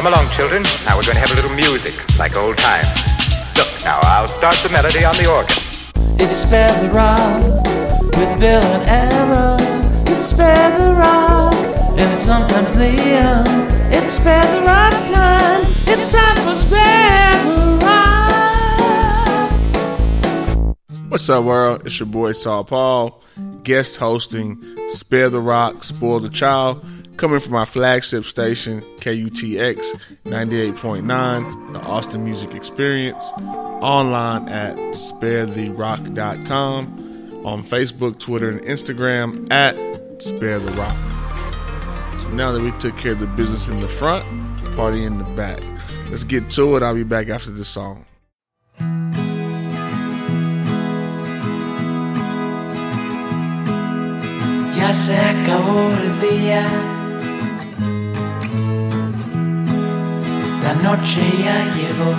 Come along, children. Now we're going to have a little music, like old times. Look, now I'll start the melody on the organ. It's Spare the Rock with Bill and Ella. It's Spare the Rock and sometimes Liam. It's Spare the Rock time. It's time for Spare the Rock. What's up, world? It's your boy SaulPaul, guest hosting Spare the Rock, Spoil the Child, coming from our flagship station, KUTX 98.9, the Austin Music Experience, online at sparetherock.com, on Facebook, Twitter, and Instagram at Spare the Rock. So now that we took care of the business in the front, party in the back. Let's get to it. I'll be back after this song. Ya se acabó el día. La noche ya llegó.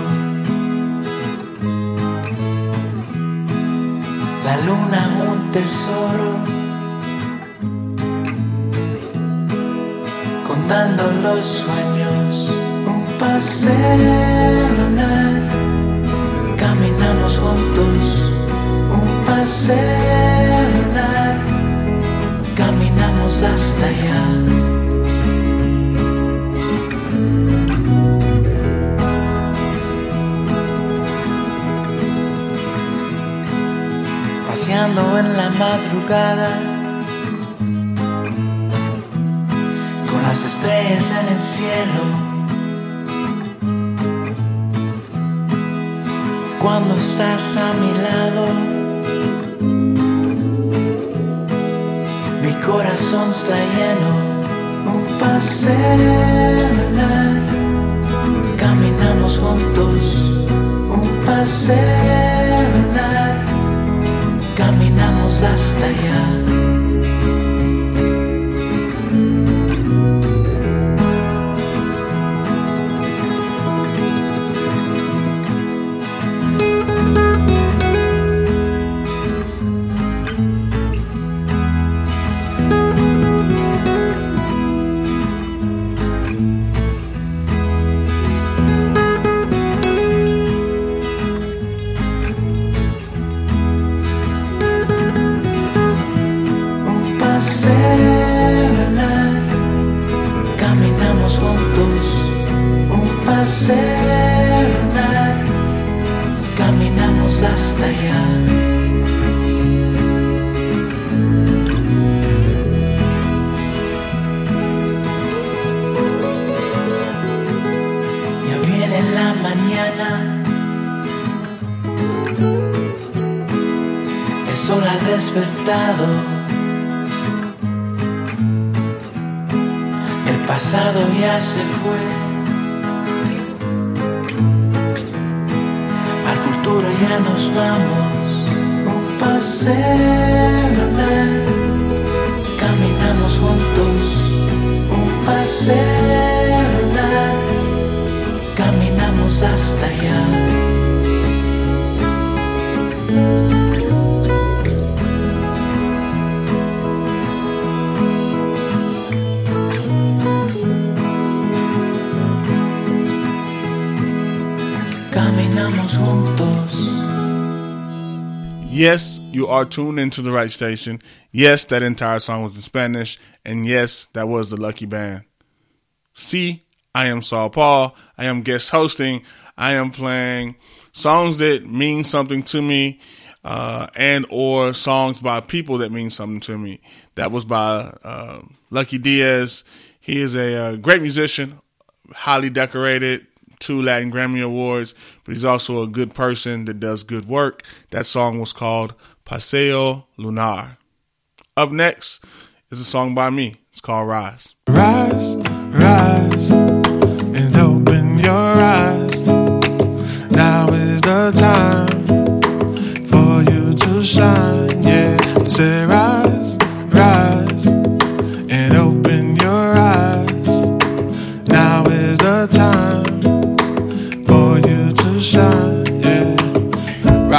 La luna un tesoro. Contando los sueños. Un paseo lunar. Caminamos juntos. Un paseo lunar caminamos hasta allá. En la madrugada, con las estrellas en el cielo. Cuando estás a mi lado, Mi corazón está lleno, un paseo. Caminamos juntos, un paseo. Caminamos hasta allá. Se fue. Al futuro ya nos vamos. Un paseo. Caminamos juntos. Un paseo. Caminamos hasta allá. Yes, you are tuned into the right station. Yes, that entire song was in Spanish. And yes, that was the Lucky Band. See, I am SaulPaul. I am guest hosting. I am playing songs that mean something to me, uh, and or songs by people that mean something to me. That was by uh, Lucky Diaz. He is a, uh great musician, highly decorated, two Latin Grammy Awards, but he's also a good person that does good work. That song was called Paseo Lunar. Up next is a song by me. It's called Rise. Rise, rise,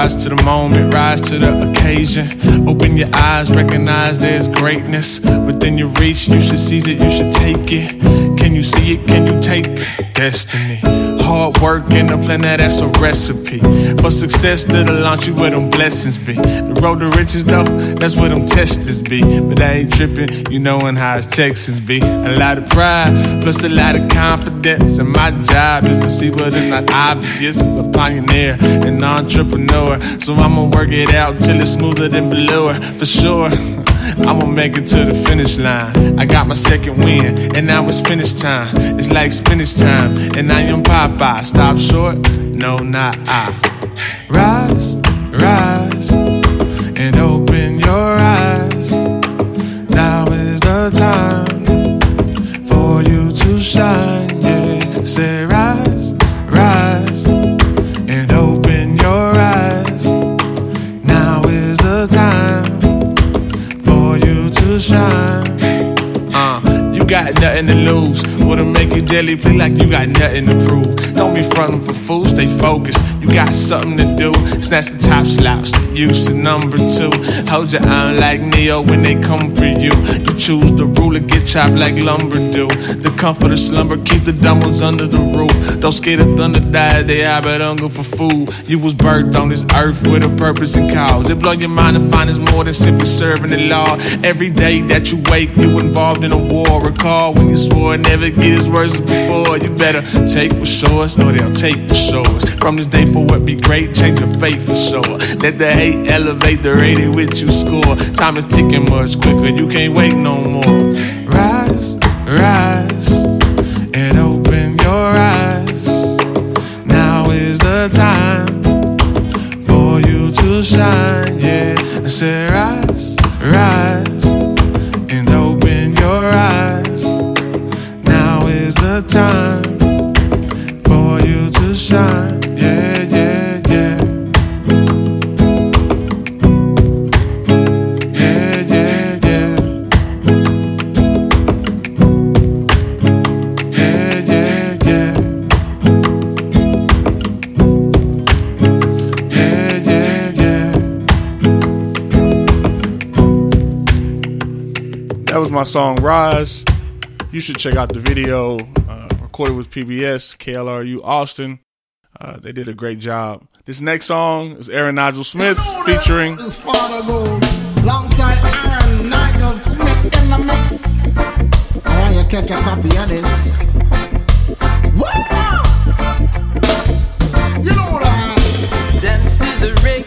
Rise to the moment, rise to the occasion. Open your eyes, recognize there's greatness within your reach. You should seize it, you should take it. You see it? Can you take it? destiny. Hard work and a plan that that's a recipe. For success that'll launch you where them blessings be. The road to riches though, that's where them testers be. But I ain't tripping, you knowin' how it's Texas be. A lot of pride, plus a lot of confidence. And my job is to see what is not obvious. As a pioneer and entrepreneur. So I'ma work it out till it's smoother than bluer, for sure. I'ma make it to the finish line. I got my second win, and now it's finish time. It's like spinach time, and I am Popeye. Stop short? No, not I. Rise, rise, and open your eyes. Now is the time for you to shine. Yeah, say nothing to lose. Would've make you daily play like you got nothing to prove. Don't be frontin' for fools, stay focused. Got something to do. Snatch the top slops, the use of number two. Hold your arm like Neo when they come for you. You choose the ruler, get chopped like lumber do. The comfort of slumber, keep the dumb ones under the roof. Don't scare the thunder, die, they have but hunger for food. You was birthed on this earth with a purpose and cause. It blow your mind to find it's more than simply serving the law. Every day that you wake, you involved in a war. Recall when you swore never get as worse as before. You better take what's yours, or they'll take what's yours. From this day forward, be great, change your fate for sure. Let the hate elevate the rating with you score. Time is ticking much quicker, you can't wait no more. Rise, rise, and open your eyes. Now is the time for you to shine. Yeah, I said rise, rise, That was my song Rise. You should check out the video uh, recorded with PBS, KLRU Austin. Uh, they did a great job. This next song is Aaron Nigel Smith featuring His Father Goose alongside Aaron Nigel Smith in the mix. I want you to catch a copy of this. Woo! You know that. Dance to the reggae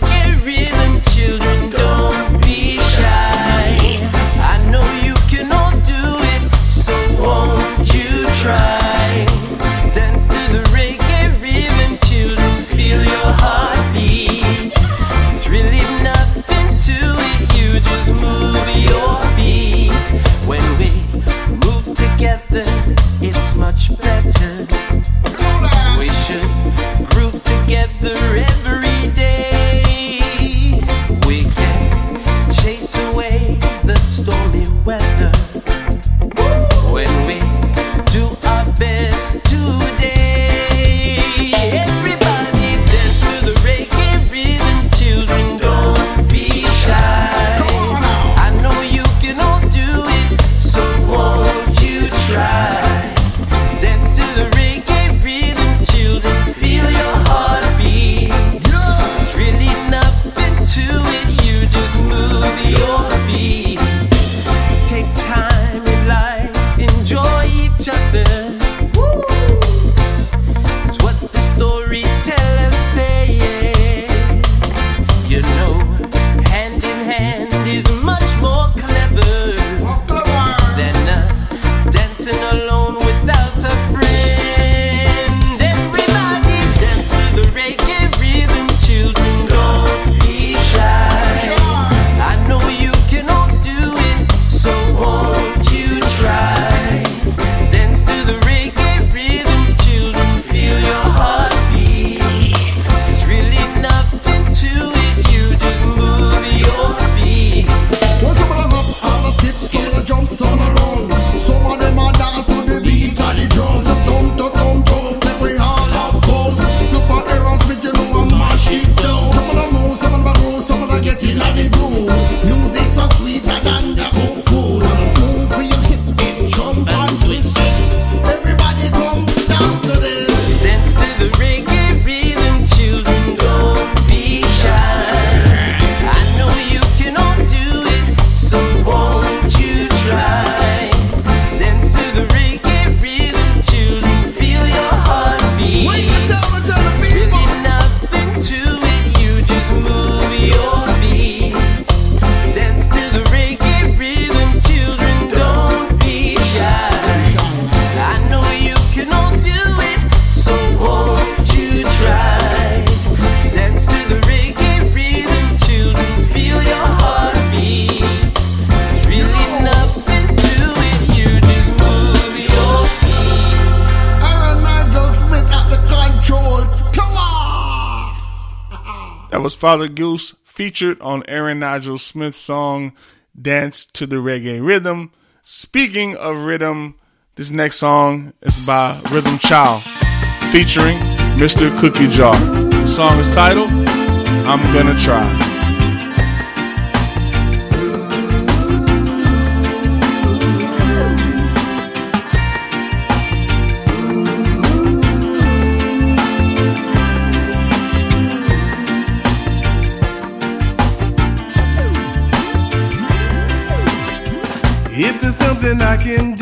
Father Goose featured on Aaron Nigel Smith's song Dance to the Reggae Rhythm. Speaking of rhythm, this next song is by Rhythm Child featuring Mista Cookie Jar. The song is titled I'm Gonna Try. There's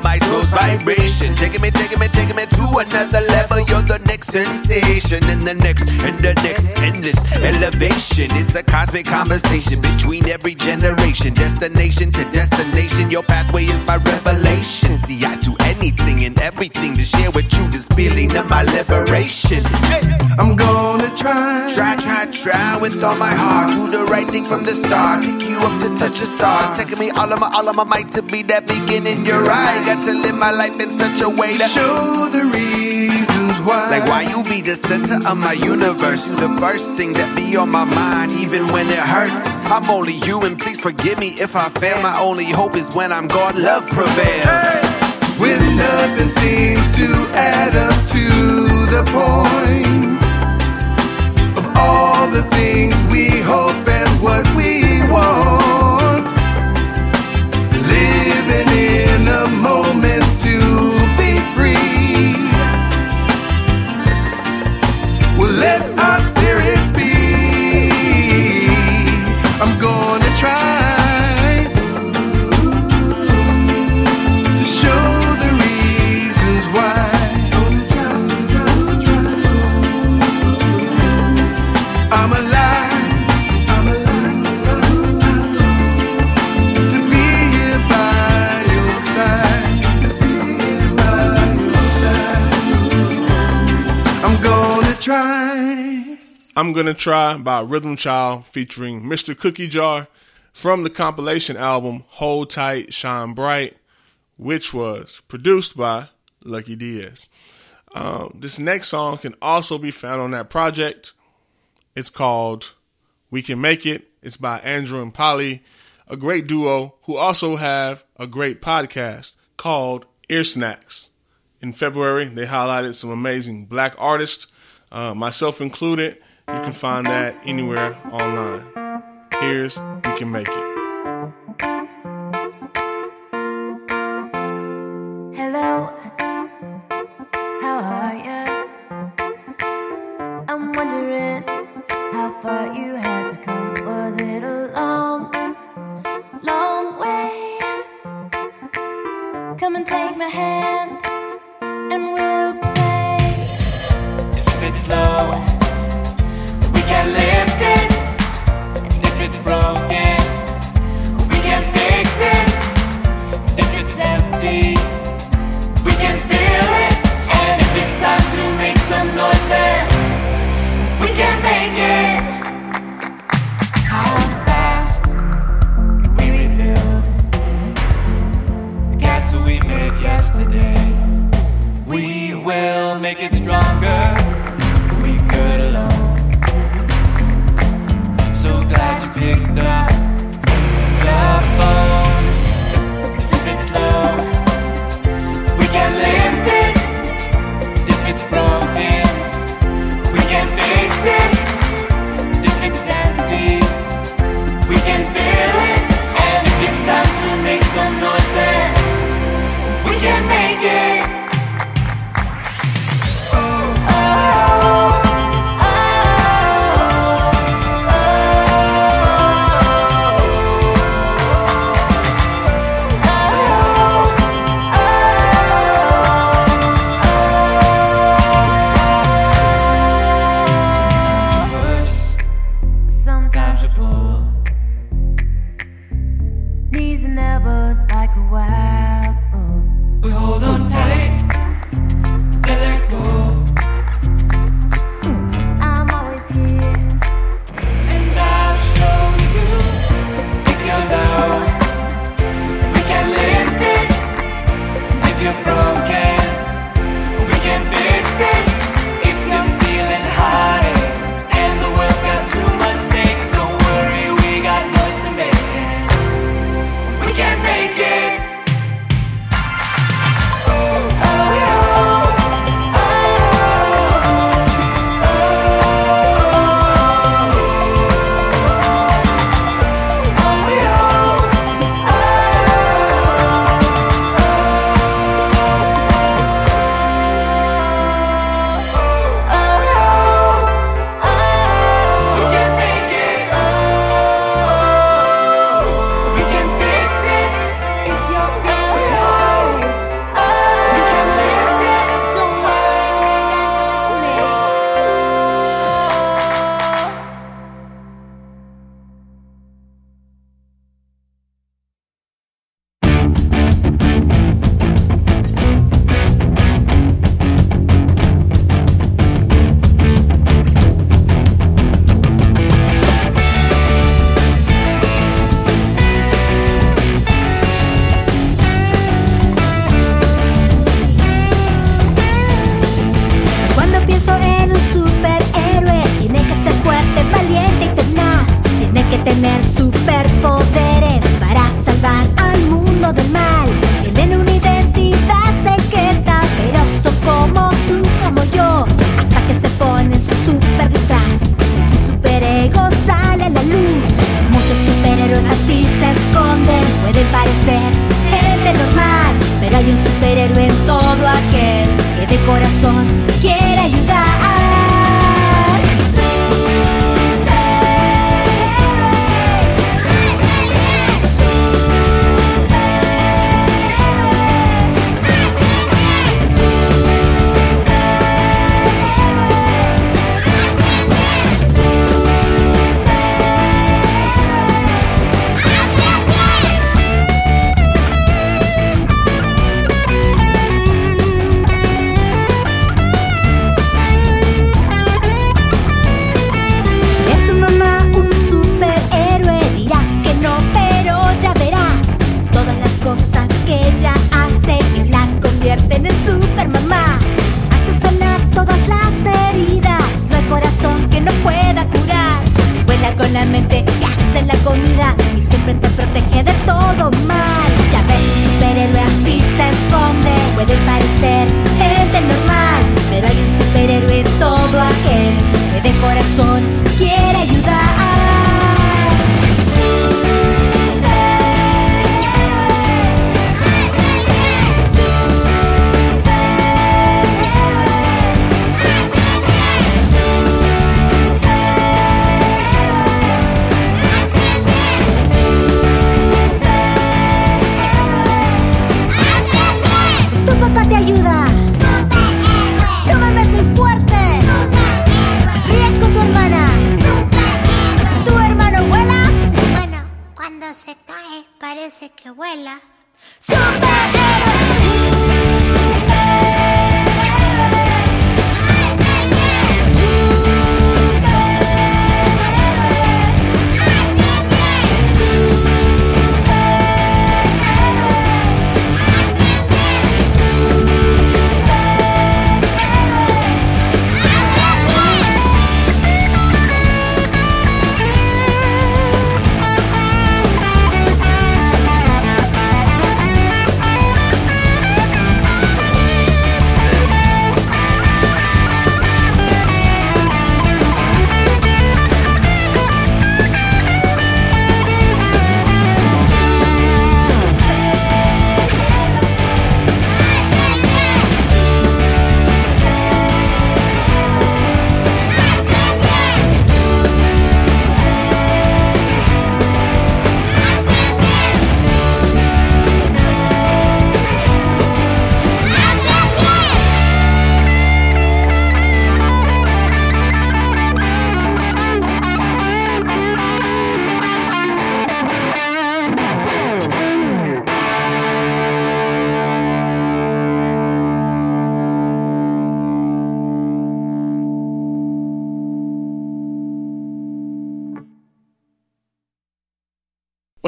my soul's vibration. Taking me, taking me, taking me to another level. You're the next sensation, and the next, and the next endless elevation. It's a cosmic conversation between every generation, destination to destination. Your pathway is my revelation. See, I do anything and everything to share with you this feeling of my liberation. Hey. I'm gonna try. Try, try, try with all my heart. Do the right thing from the start. Pick you up to touch the stars. Taking me all of my, all of my might to be that beacon in your eye. Got to live my life in such a way to Show the reasons why. Like why you be the center of my universe. You the first thing that be on my mind, even when it hurts. I'm only human, please forgive me if I fail. My only hope is when I'm gone, love prevails. When nothing seems to add up to the point of all the things we hope and what we want. I'm Gonna Try by Rhythm Child featuring Mista Cookie Jar from the compilation album Hold Tight, Shine Bright, which was produced by Lucky Diaz. Um, this next song can also be found on that project. It's called We Can Make It. It's by Andrew and Polly, a great duo who also have a great podcast called Ear Snacks. In February, they highlighted some amazing black artists, uh, myself included. You can find that anywhere online. Here's We Can Make It.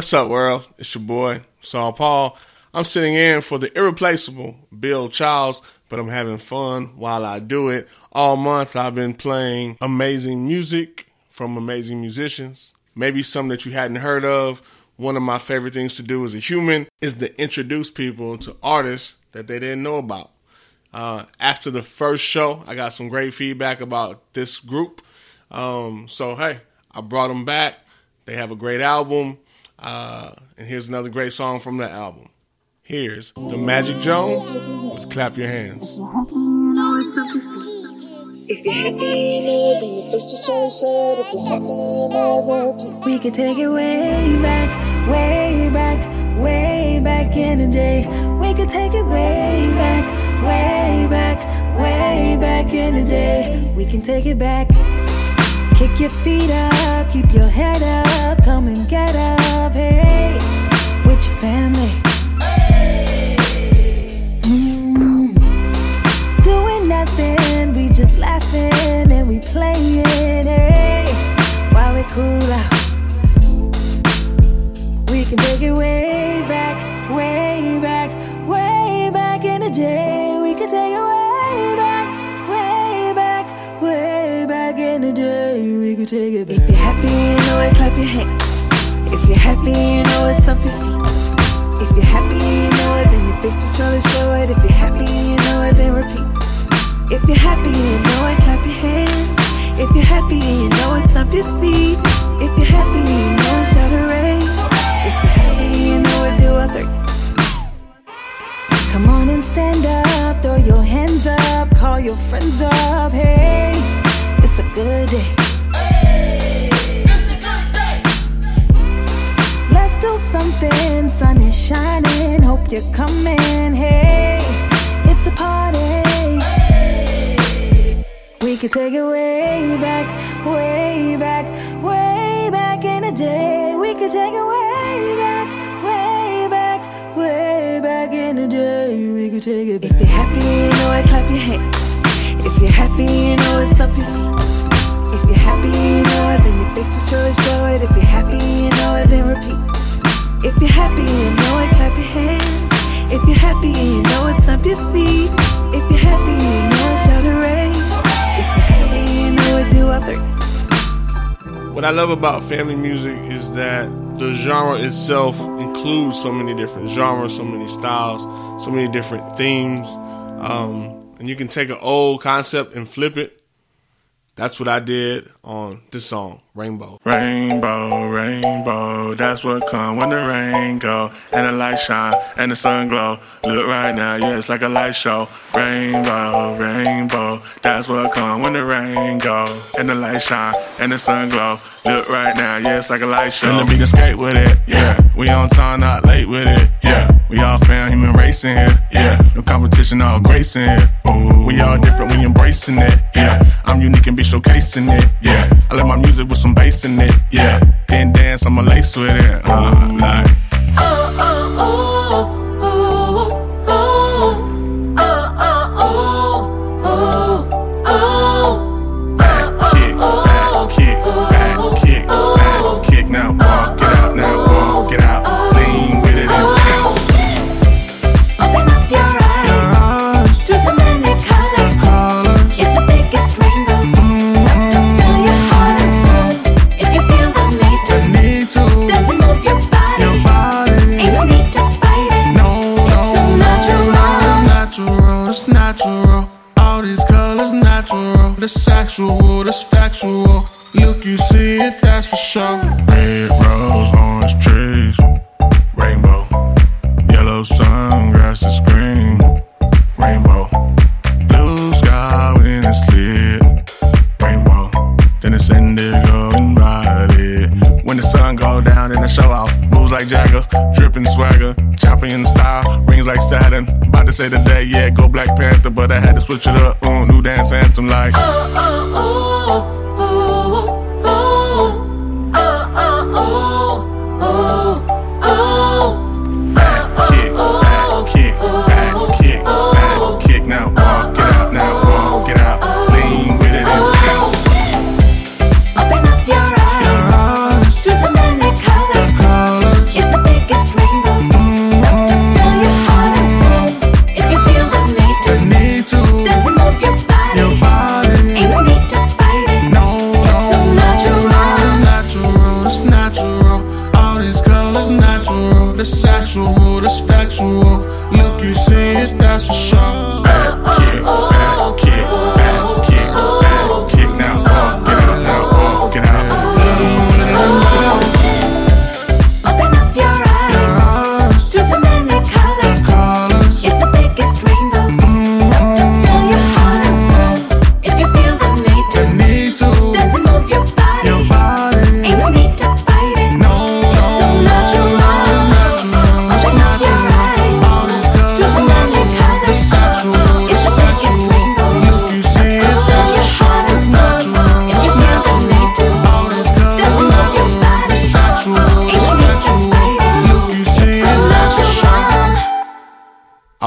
What's up, world? It's your boy, SaulPaul. I'm sitting in for the irreplaceable Bill Childs, but I'm having fun while I do it. All month, I've been playing amazing music from amazing musicians, maybe some that you hadn't heard of. One of my favorite things to do as a human is to introduce people to artists that they didn't know about. Uh, after the first show, I got some great feedback about this group. Um, so, hey, I brought them back. They have a great album. Uh, and here's another great song from the album. Here's The Magic Jones with Clap Your Hands. We could take it way back, way back, way back in the day. We could take it way back, way back, way back in the day. We can take it back. Kick your feet up, keep your head up, come and get up, with your family. Mm. Doing nothing, we just laughing and we playing, while we cool out. We can take it way back, way back, way back in the day. We can take it way back, way back, way back in the day. We can take it back happy, you know it's thumpy. If you're happy, you know it, then your face will surely show it. If you're happy, you know it, then repeat. If you're happy, you know it, clap your hands. If you're happy, you know it, stomp your feet. If you're happy, you know it, shout a ray. If you're happy, you know it, do a three. Come on and stand up, throw your hands up, call your friends up. Hey, it's a good day. You're coming. Hey, it's a party. We could take it way back, way back, way back in the day. We could take it way back, way back, way back in the day. We could take it back. If you're happy, you know it, clap your hands. If you're happy, you know it, stomp your feet. If you're happy, you know it, then your face will surely show it. If you're happy, you know it, then repeat. If you're happy, and you know it, clap your hands. If you're happy, and you know it, stomp your feet. If you're happy, and you know it, shout hooray. If you're happy, and you know it, do three. What I love about family music is that the genre itself includes so many different genres, so many styles, so many different themes. Um, and you can take an old concept and flip it. That's what I did on this song, Rainbow. Rainbow, rainbow, that's what come when the rain go and the light shine and the sun glow. Look right now, yeah, it's like a light show. Rainbow, rainbow, that's what come when the rain go and the light shine and the sun glow. Look right now, yeah, it's like a light show. Finna be the skate with it, yeah. We on time, not late with it, yeah. We all found human race in here, yeah. No competition, all grace in here. Ooh. We all different, we embracing it, yeah. I'm unique and be showcasing it, yeah. I like my music with some bass in it, yeah. Can dance, I'ma lace with it, uh,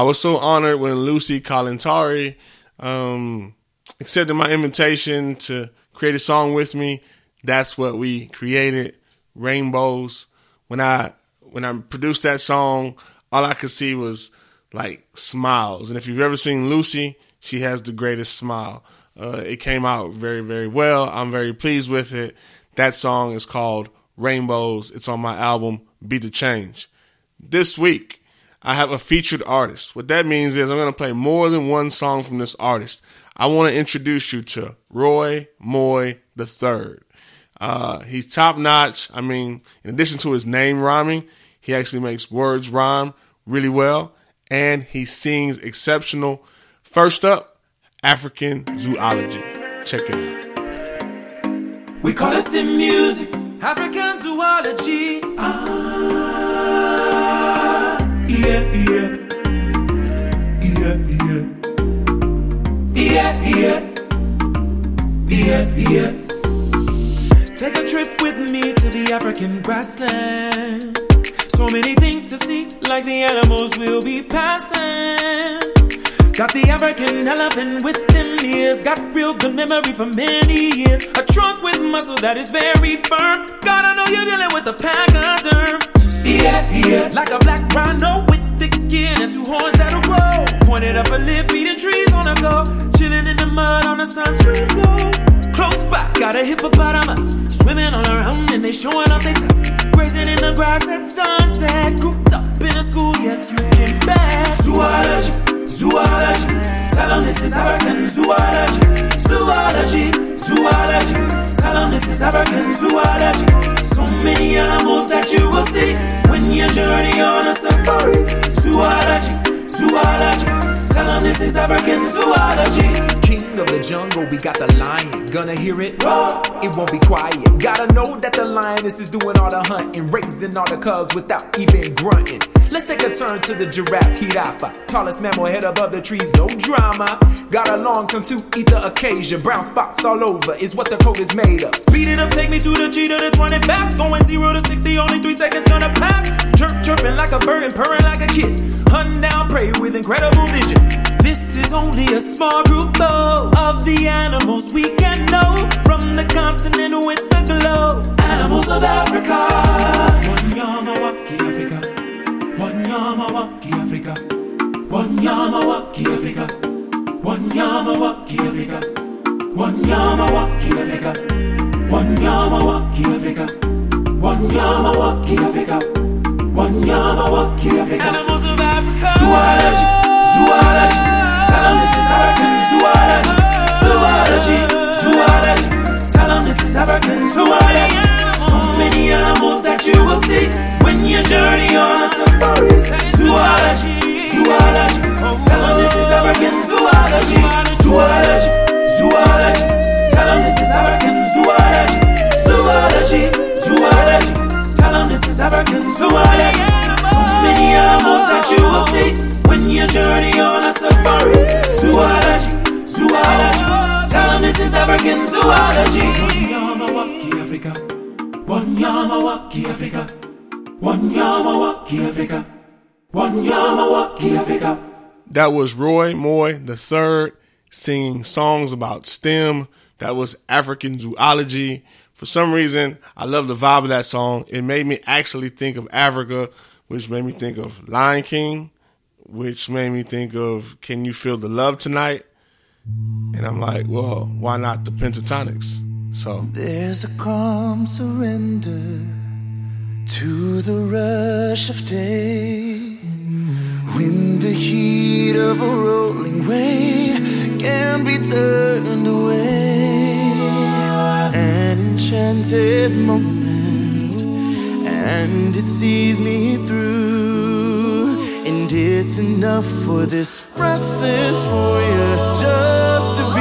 was so honored when Lucy Kalantari um, accepted my invitation to create a song with me. That's what we created, Rainbows. When I when I produced that song, all I could see was like smiles. And if you've ever seen Lucy, she has the greatest smile. Uh, it came out very very well. I'm very pleased with it. That song is called Rainbows. It's on my album Be the Change. This week, I have a featured artist. What that means is I'm going to play more than one song from this artist. I want to introduce you to Roy Moye III. Uh, he's top notch. I mean, in addition to his name rhyming, he actually makes words rhyme really well and he sings exceptional. First up, African zoology. Check it out. We call this the music, African zoology. Ah, that is very firm. God, I know you're dealing with a pachyderm. Yeah, yeah. Like a black rhino skin and two horns that'll grow. Pointed up a lip, eating trees on the go. Chilling in the mud on the sunscreen floor. Close by, got a hippopotamus. Swimming on her own and they showing off their tusks. Grazing in the grass at sunset. Cooped up in a school, yes, you can bet. Zoology, zoology. Tell them this is African zoology. Zoology, zoology. Tell them this is African zoology. So many animals that you will see when you journey on a safari. Zoology, zoology. Tell them this is African zoology. King of the jungle, we got the lion. Gonna hear it? Roar. It won't be quiet. Gotta know that the lioness is doing all the hunting, raising all the cubs without even grunting. Let's take a turn to the giraffe, Hirafa. Tallest mammal, head above the trees, no drama. Got a long tongue to eat the occasion. Brown spots all over is what the coat is made of. Speed it up, take me to the cheetah that's running fast. Going zero to 60, only three seconds gonna pass. Chirp, chirping like a bird and purring like a kid. Hunting down prey with incredible vision. This is only a small group though of the animals we can know from the continent with the glow. Animals of Africa. Wanyamawaki Africa. Wanyama wa Kiafrika, wanyama wa Kiafrika, wanyama wa Kiafrika, wanyama wa Kiafrika, wanyama wa Kiafrika, wanyama wa Kiafrika, wanyama wa Kiafrika. You will see when you journey on a safari. Zoology, zoology. Tell them this is African zoology. Zoology, zoology. Tell them this is African zoology. Zoology, zoology. Tell them this is African zoology. Many animals that you will see when you journey on a safari. Zoology, zoology. Tell them this is African zoology. Wanyamawaki Africa. Wanyamawaki Africa. Wanyamawaki Africa. Wanyamawaki Africa. That was Roy Moye the third singing songs about STEM. That was African zoology. For some reason, I love the vibe of that song. It made me actually think of Africa, which made me think of Lion King, which made me think of Can You Feel the Love Tonight? And I'm like, well, why not the Pentatonix? So There's a calm surrender to the rush of day when the heat of a rolling wave can be turned away. An enchanted moment, and it sees me through. And it's enough for this restless warrior just to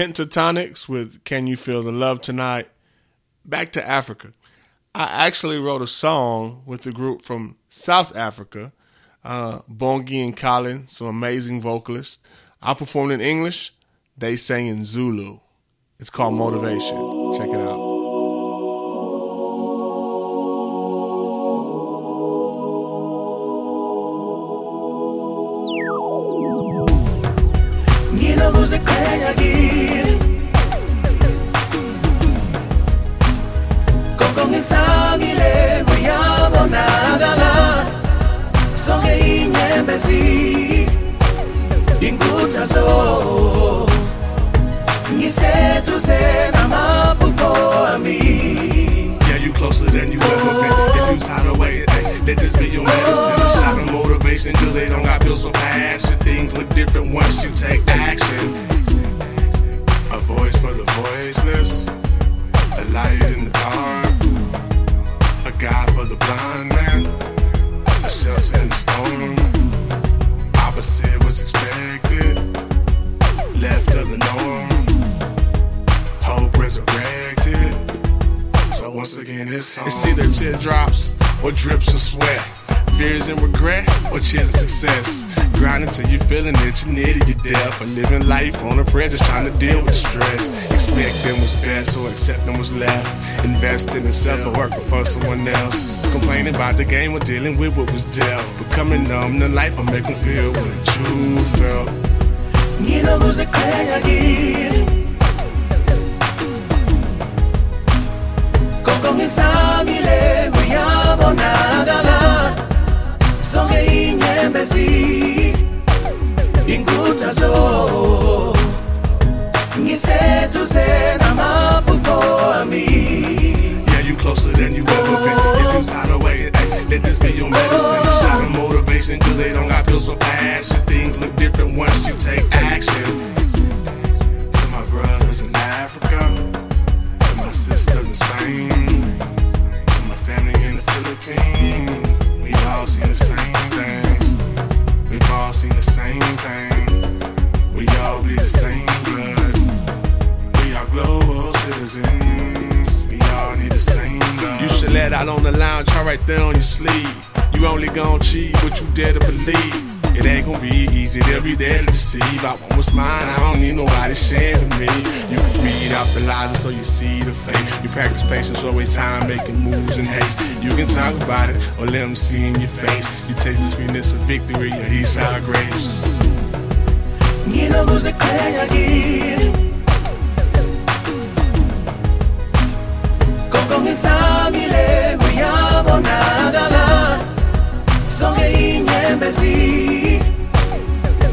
Pentatonix with Can You Feel the Love Tonight? Back to Africa. I actually wrote a song with a group from South Africa, uh, Bongi and Collin, some amazing vocalists. I performed in English, they sang in Zulu. It's called Motivation. Check it out. Ngiseduze namaphupho ami Yeah, you closer than you ever been. If you tired of waiting, hey, let this be your medicine. A shot of motivation, cause they don't got bills for passion. Things look different once you take action. A voice for the voiceless, a light in the dark, a guide for the blind man, a shelter in the storm. Opposite was expected, left of the norm. Hope resurrected. So once again, it's on. It's either teardrops or drips of sweat. Fears and regret or and success. Grind until you're feeling it, you need it, you're deaf. Or living life on a prayer, just trying to deal with stress. Expecting what's best or accepting what's left. Investing in self or working for someone else. Complaining about the game or dealing with what was dealt. Becoming numb to life or them feel what you felt. nginokuziqhenyakile konke ngithabile kuyabonakala sonke inyembezi inkuthazo ngiseduze namaphupho ami Yeah, you closer than you ever been. If you oh. tired of waiting, hey, let this be your medicine. Oh. A shot of motivation, cause they don't got pills for passion. Things look different once you take action. I mine, I don't need nobody sharing me. You can feed off the lies so you see the fake. You practice patience, always time making moves in haste. You can talk about it or let them see in your face. You taste the sweetness of victory, your east side grapes. kuyabonakala sonke inyembezi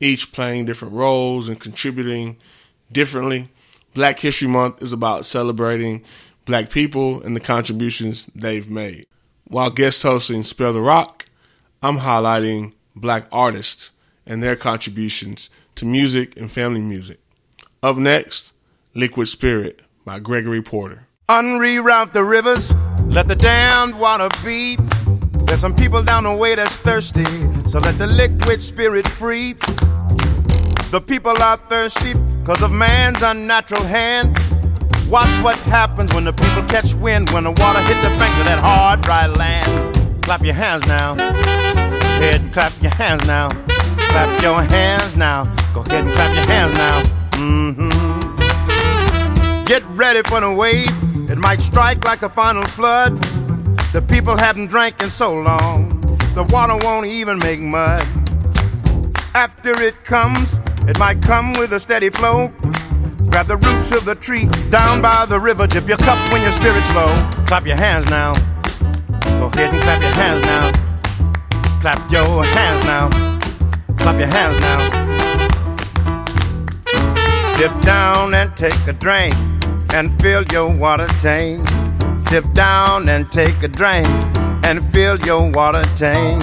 each playing different roles and contributing differently. Black History Month is about celebrating black people and the contributions they've made. While guest hosting Spare the Rock, I'm highlighting black artists and their contributions to music and family music. Up next, Liquid Spirit by Gregory Porter. Unreroute the rivers, let the damned water beat. There's some people down the way that's thirsty, so let the liquid spirit free. The people are thirsty because of man's unnatural hand. Watch what happens when the people catch wind, when the water hits the banks of that hard, dry land. Clap your hands now. Go ahead and clap your hands now. Clap your hands now. Go ahead and clap your hands now. Mm-hmm. Get ready for the wave. It might strike like a final flood. The people haven't drank in so long. The water won't even make mud. After it comes, it might come with a steady flow. Grab the roots of the tree down by the river. Dip your cup when your spirit's low. Clap your hands now. Go ahead and clap your hands now. Clap your hands now. Clap your hands now. Dip down and take a drink and fill your water tank. Dip down and take a drink and fill your water tank.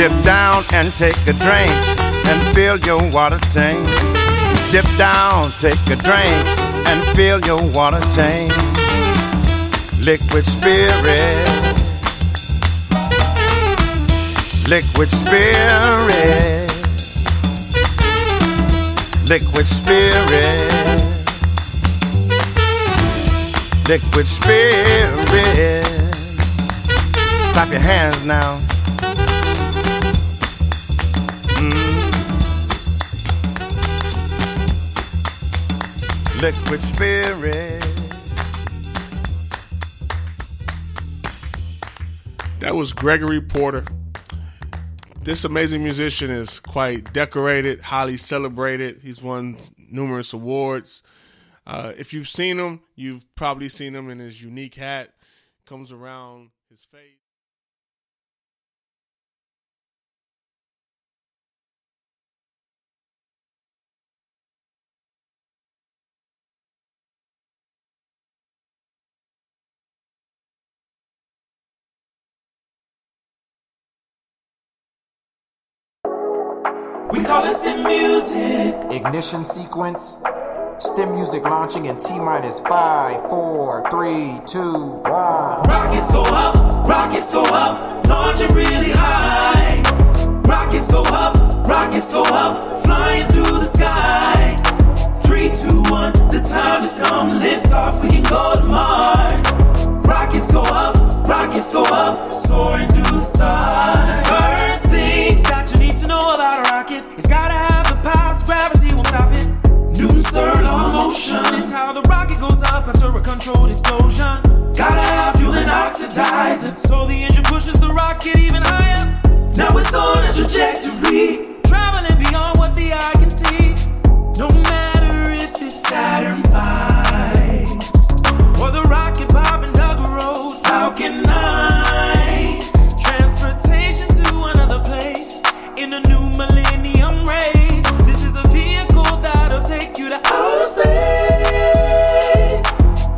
Dip down and take a drink and fill your water tank. Dip down, take a drink and fill your water tank. Liquid spirit. Liquid spirit. Liquid spirit. Liquid spirit. Clap your hands now. Liquid spirit. That was Gregory Porter. This amazing musician is quite decorated, highly celebrated. He's won numerous awards. Uh, if you've seen him, you've probably seen him in his unique hat. Comes around his face. We call it sim music. Ignition sequence. Stem music launching in T minus five, four, three, two, one. Rockets go up, rockets go up, launching really high. Rockets go up, rockets go up, flying through the sky. Three, two, one, the time has come, lift off, we can go to Mars. Rockets go up, rockets go up, soaring through the sky. First thing that you know about a rocket, it's gotta have the power, so gravity won't stop it. Newton's third law of motion is how the rocket goes up after a controlled explosion. Gotta have fuel and oxidizer, so the engine pushes the rocket even higher. Now it's on a trajectory, traveling beyond what the eye can see. No matter if it's Saturn V or the rocket Bob and Doug rode, Falcon 9. In a new millennium race. This is a vehicle that'll take you to outer space.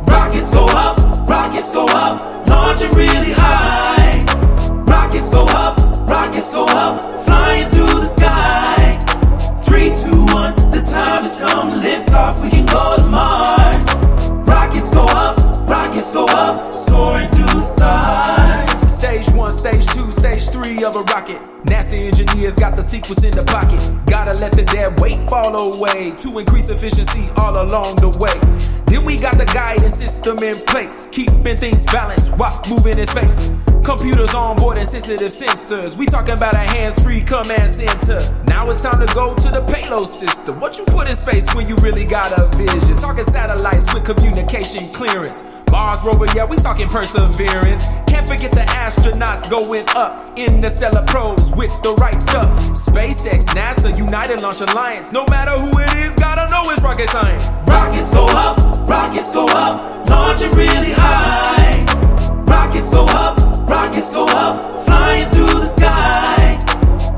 Rockets go up, rockets go up, launching really high. Rockets go up, rockets go up, flying through the sky. Three, two, one, the time has come, lift off, we can go to Mars. Rockets go up, rockets trajectory of a rocket. NASA engineers got the sequence in the pocket. Gotta let the dead weight fall away to increase efficiency all along the way. Then we got the guidance system in place, keeping things balanced while moving in space. Computers on board and sensitive sensors. We talking about a hands-free command center. Now it's time to go to the payload system. What you put in space when you really got a vision? Talking satellites with communication clearance. Mars rover, yeah, we talking perseverance. Can't forget the astronauts going up in the stellar probes with the right stuff. SpaceX, NASA, United Launch Alliance. No matter who it is, gotta know it's rocket science. Rockets go up, rockets go up, launching really high. Rockets go up, rockets go up, flying through the sky.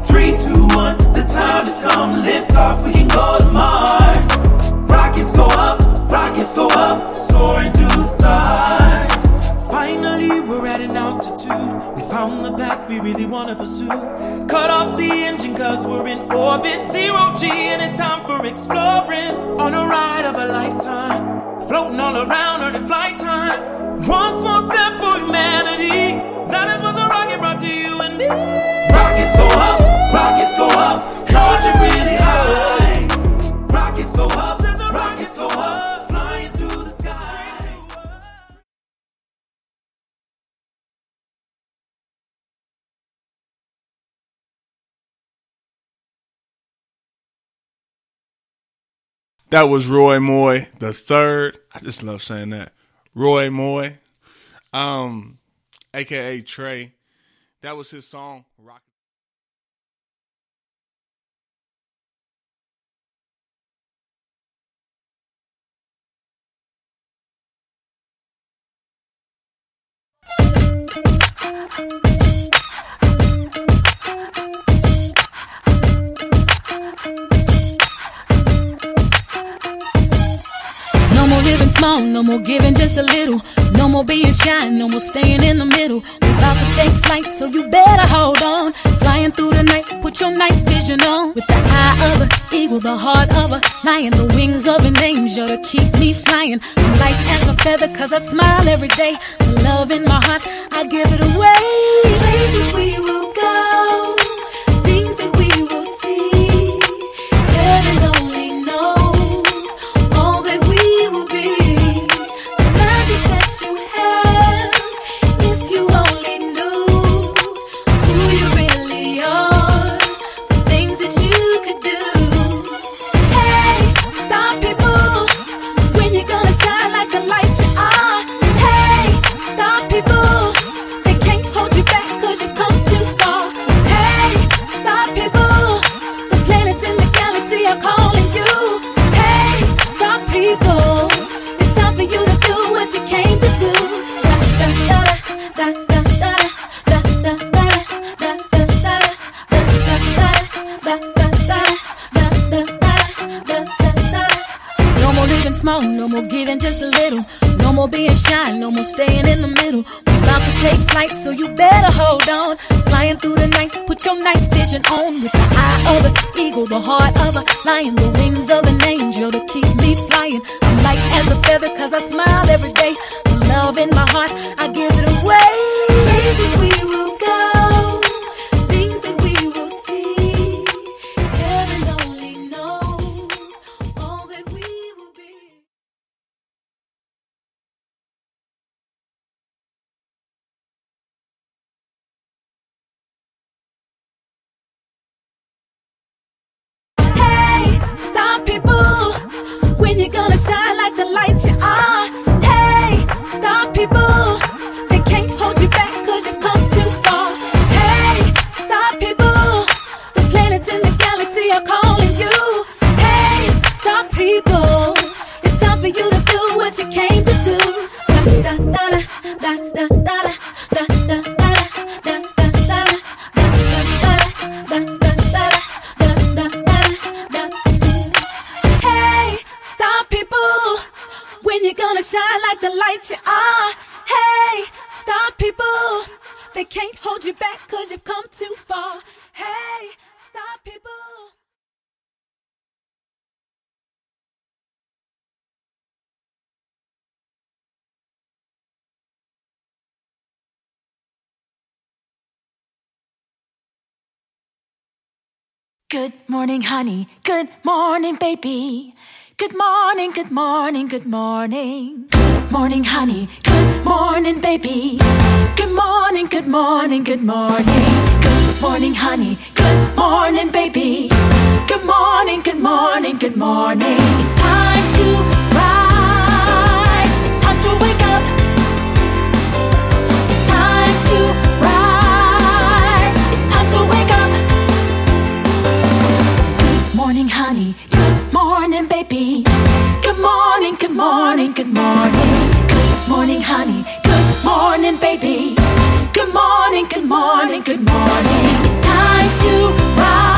Three, two, one, the time has come. Lift off, we can go to Mars. Rockets go up, rockets go up, soaring through the stars. Finally, we're at an altitude. We found the path we really want to pursue. Cut off the engine cause we're in orbit. Zero G, and it's time for exploring. On a ride of a lifetime. Floating all around, earning flight time. One small step for humanity. That is what the rocket brought to you and me. Rockets go up, rockets go up, launching really high. Rockets go up, rockets go up, That was Roy Moye the third. I just love saying that. Roy Moye, um, aka Trey. That was his song. Rock. Living small, no more giving just a little. No more being shy, no more staying in the middle. We're about to take flight, so you better hold on. Flying through the night, put your night vision on. With the eye of an eagle, the heart of a lion, the wings of an angel to keep me flying. I'm light as a feather, cause I smile every day. The love in my heart, I give it away. Places we will go, lying. shine like the light you are. Ah, hey, stop people. They can't hold you back cause you've come too far. Hey, stop people. The planets in the galaxy are calling you. Hey, stop people. It's time for you to do what you came to do. Da, da, da, da, da, da, da. The light you are. Ah, hey, stop people. They can't hold you back cause you've come too far. Hey, stop people. Good morning, honey. Good morning, baby. Good morning, good morning, good morning. Good morning, honey. Good morning, baby. Good morning, good morning, good morning. Good morning, honey. Good morning, baby. Good morning, good morning, good morning. It's time to rise. It's time to wake up. It's time to rise. It's time to wake up. Good morning, honey. Good morning, baby. Good morning, good morning, good morning. Good morning, honey. Good morning, baby. Good morning, good morning, good morning. It's time to rise.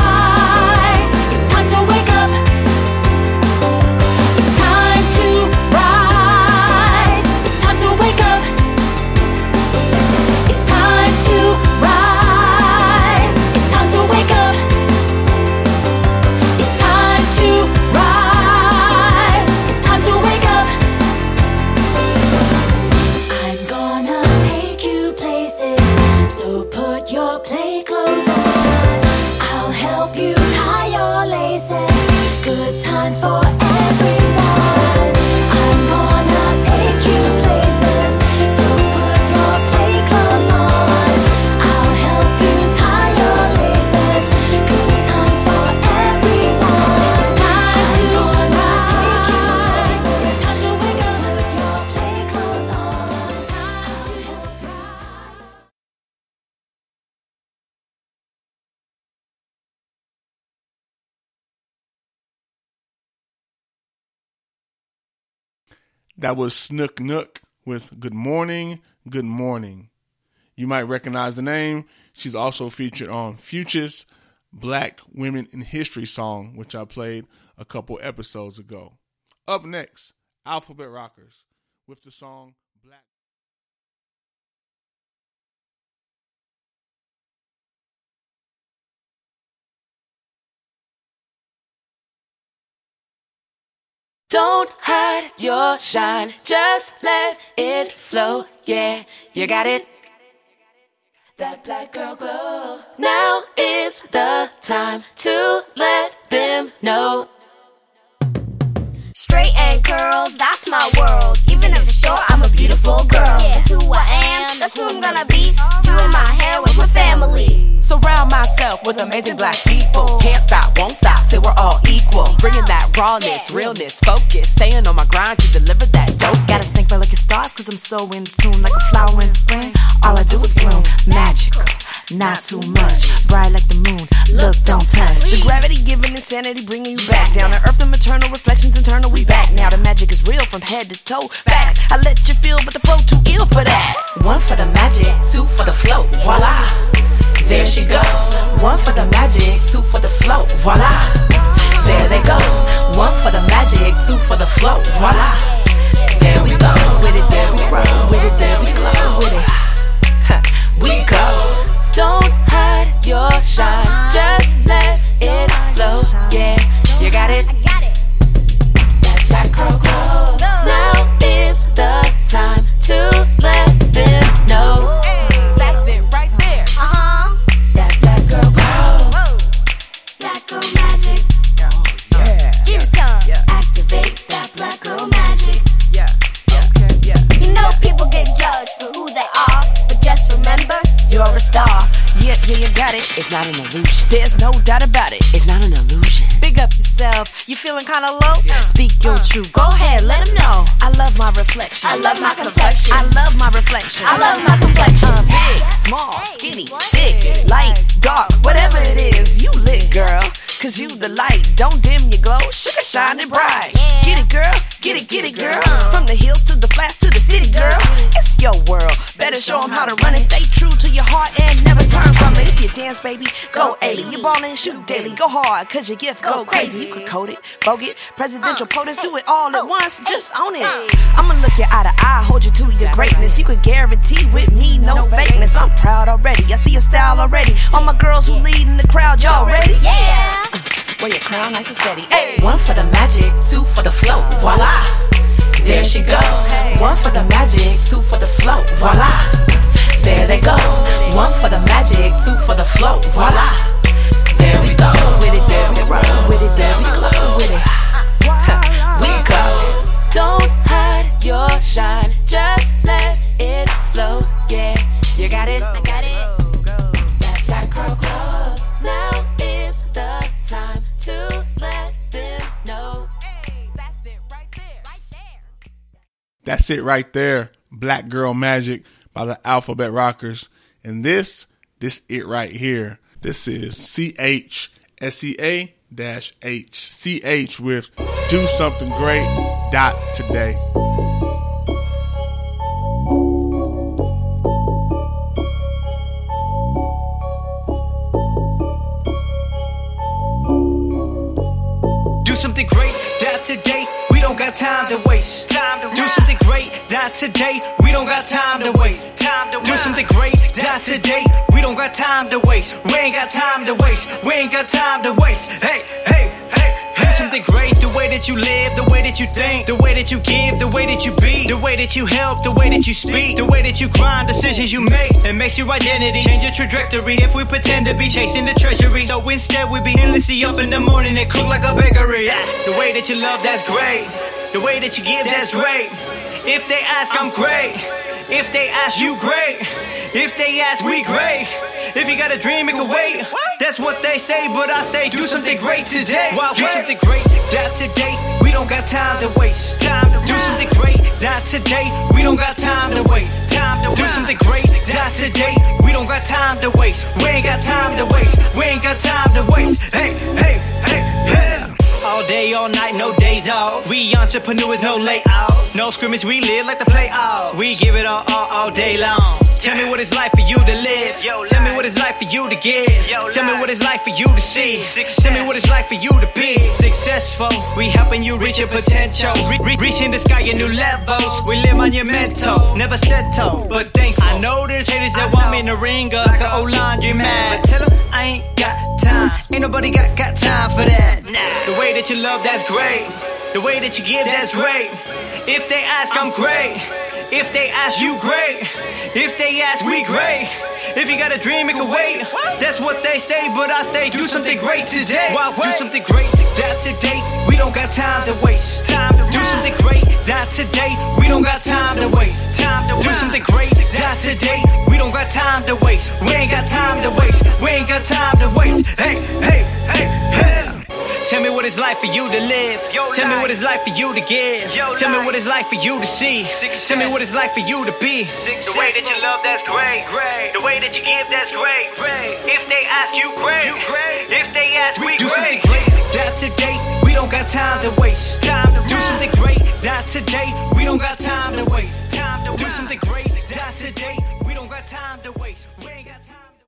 That was Snooknuk with Good Morning, Good Morning. You might recognize the name. She's also featured on Future's Black Women in History song, which I played a couple episodes ago. Up next, Alphabet Rockers with the song Don't hide your shine, just let it flow. Yeah, you got it. That black girl glow. Now is the time to let them know. Straight and curls, that's my world. Even if it's short, I'm a beautiful girl. That's who I am, that's who I'm gonna be. Doing my hair with my family. Surround myself with amazing black people. Can't stop, won't stop till we're all equal. Bringing that rawness, realness, focus. Staying on my grind to deliver that dope. Gotta feel like it starts cause I'm so in tune like a flower in spring. All I do is bloom, magical, not too much. Bright like the moon, look, don't touch. The gravity giving insanity bringing you back down to earth. The maternal reflections internal. We back now. The magic is real from head to toe. Facts. I let you feel, but the flow too ill for that. One for the magic, two for the flow, voila. There she go. One for the magic, two for the flow, voila. There they go. One for the magic, two for the flow, voila. There we go. With it, there we grow. With it, there we glow. With it, we go. Don't hide your shine, just let it flow. Yeah, you got it. That black girl glow. Now is the time You're a star. Yeah, yeah, you got it. It's not an illusion. There's no doubt about it. It's not an illusion. Up yourself. You feeling kinda low? Speak your truth. go ahead, let them know. I love my reflection. I love my complexion. I love my reflection. I love my complexion. Uh, big, small, skinny, thick, light, dark, whatever it is, you lit, girl. Cause you the light, don't dim your glow, sugar shining bright. Get it, girl, get it, get it, girl. From the hills to the flats to the city, girl. It's your world. Better show 'em how to run it. Stay true to your heart and never turn from it. If you dance, baby, go A. You ballin', shoot daily, go hard, cause your gift go crazy. You could code it, vogue it, presidential POTUS, do it all at once, just own it. I'ma look you eye to eye, hold you to your greatness. You could guarantee with me, no fakeness. I'm proud already. I see your style already. All my girls who lead in the crowd, y'all ready? Yeah. Uh, wear your crown nice and steady. Hey, one for the magic, two for the flow, voila. There she go. One for the magic, two for the flow, voila. There they go. One for the magic, two for the flow, voila. We with it, we with it, we glow with it. We. Don't hide your shine, just let it flow. Yeah, you got it. I got it. Black Girl. Now is the time to let them know. that's it right there. Right there. That's it right there. Black Girl Magic by the Alphabet Rockers. And this, this it right here. This is C H S E A dash H. C H with Do Something Great dot today. Do something great, die today. We don't got time to waste. Time to do something great, die today. We don't got time to waste. Do something great, die today. We don't got time to waste. We ain't got time to waste. We ain't got time to waste. Hey, hey, hey. Do something great, the way that you live, the way that you think, the way that you give, the way that you be, the way that you help, the way that you speak, the way that you grind, decisions you make. It makes your identity, change your trajectory. If we pretend to be chasing the treasury, so instead we be endlessly up in the morning and cook like a bakery. The way that you love, that's great. The way that you give, that's great. If they ask, I'm great. If they ask, you great. If they ask, we great. If you got a dream, it can wait. That's what they say, but I say do something great today. Do something great, not today. We don't got time to waste. Do something great, not today. We don't got time to waste. Do something great, not today. We don't got time to waste. We ain't got time to waste. We ain't got time to waste. Hey, hey, hey, hey. All day, all night, no days off. We entrepreneurs, no layout. No scrimmage, we live like the playoff. We give it all, all, all day long. Tell me what it's like for you to live. Tell me what it's like for you to give. Tell me what it's like for you to see. Tell me what it's like for you to be successful. We helping you reach your potential. Re- re- reaching the sky in new levels. We live monumental, never settle, but thankful. I know there's haters that want me in the ring up like an old laundry man. But tell 'em I ain't got time. Ain't nobody got, got time for that. The way that you love, that's great. The way that you give, that's great. If they ask, I'm great. If they ask, you great. If they ask, we great. If you got a dream, it can wait. That's what they say, but I say do something great today. Do something great, that today. We don't got time to waste. Do something great, that today. We don't got time to waste. Do something great, that today. We don't got time to waste. We ain't got time to waste. We ain't got time to waste. Hey, hey, hey, hey. Tell me what it's like for you to live. Tell me what it's like for you to give. Tell me what it's like for you to see. Tell me what it's like for you to be. The way that you love, that's great. The way that you give, that's great. If they ask you, great. If they ask, we do something great. That today, we don't got time to waste. time Do something great. That today, we don't got time to waste. Do something great. That today, we don't got time to waste.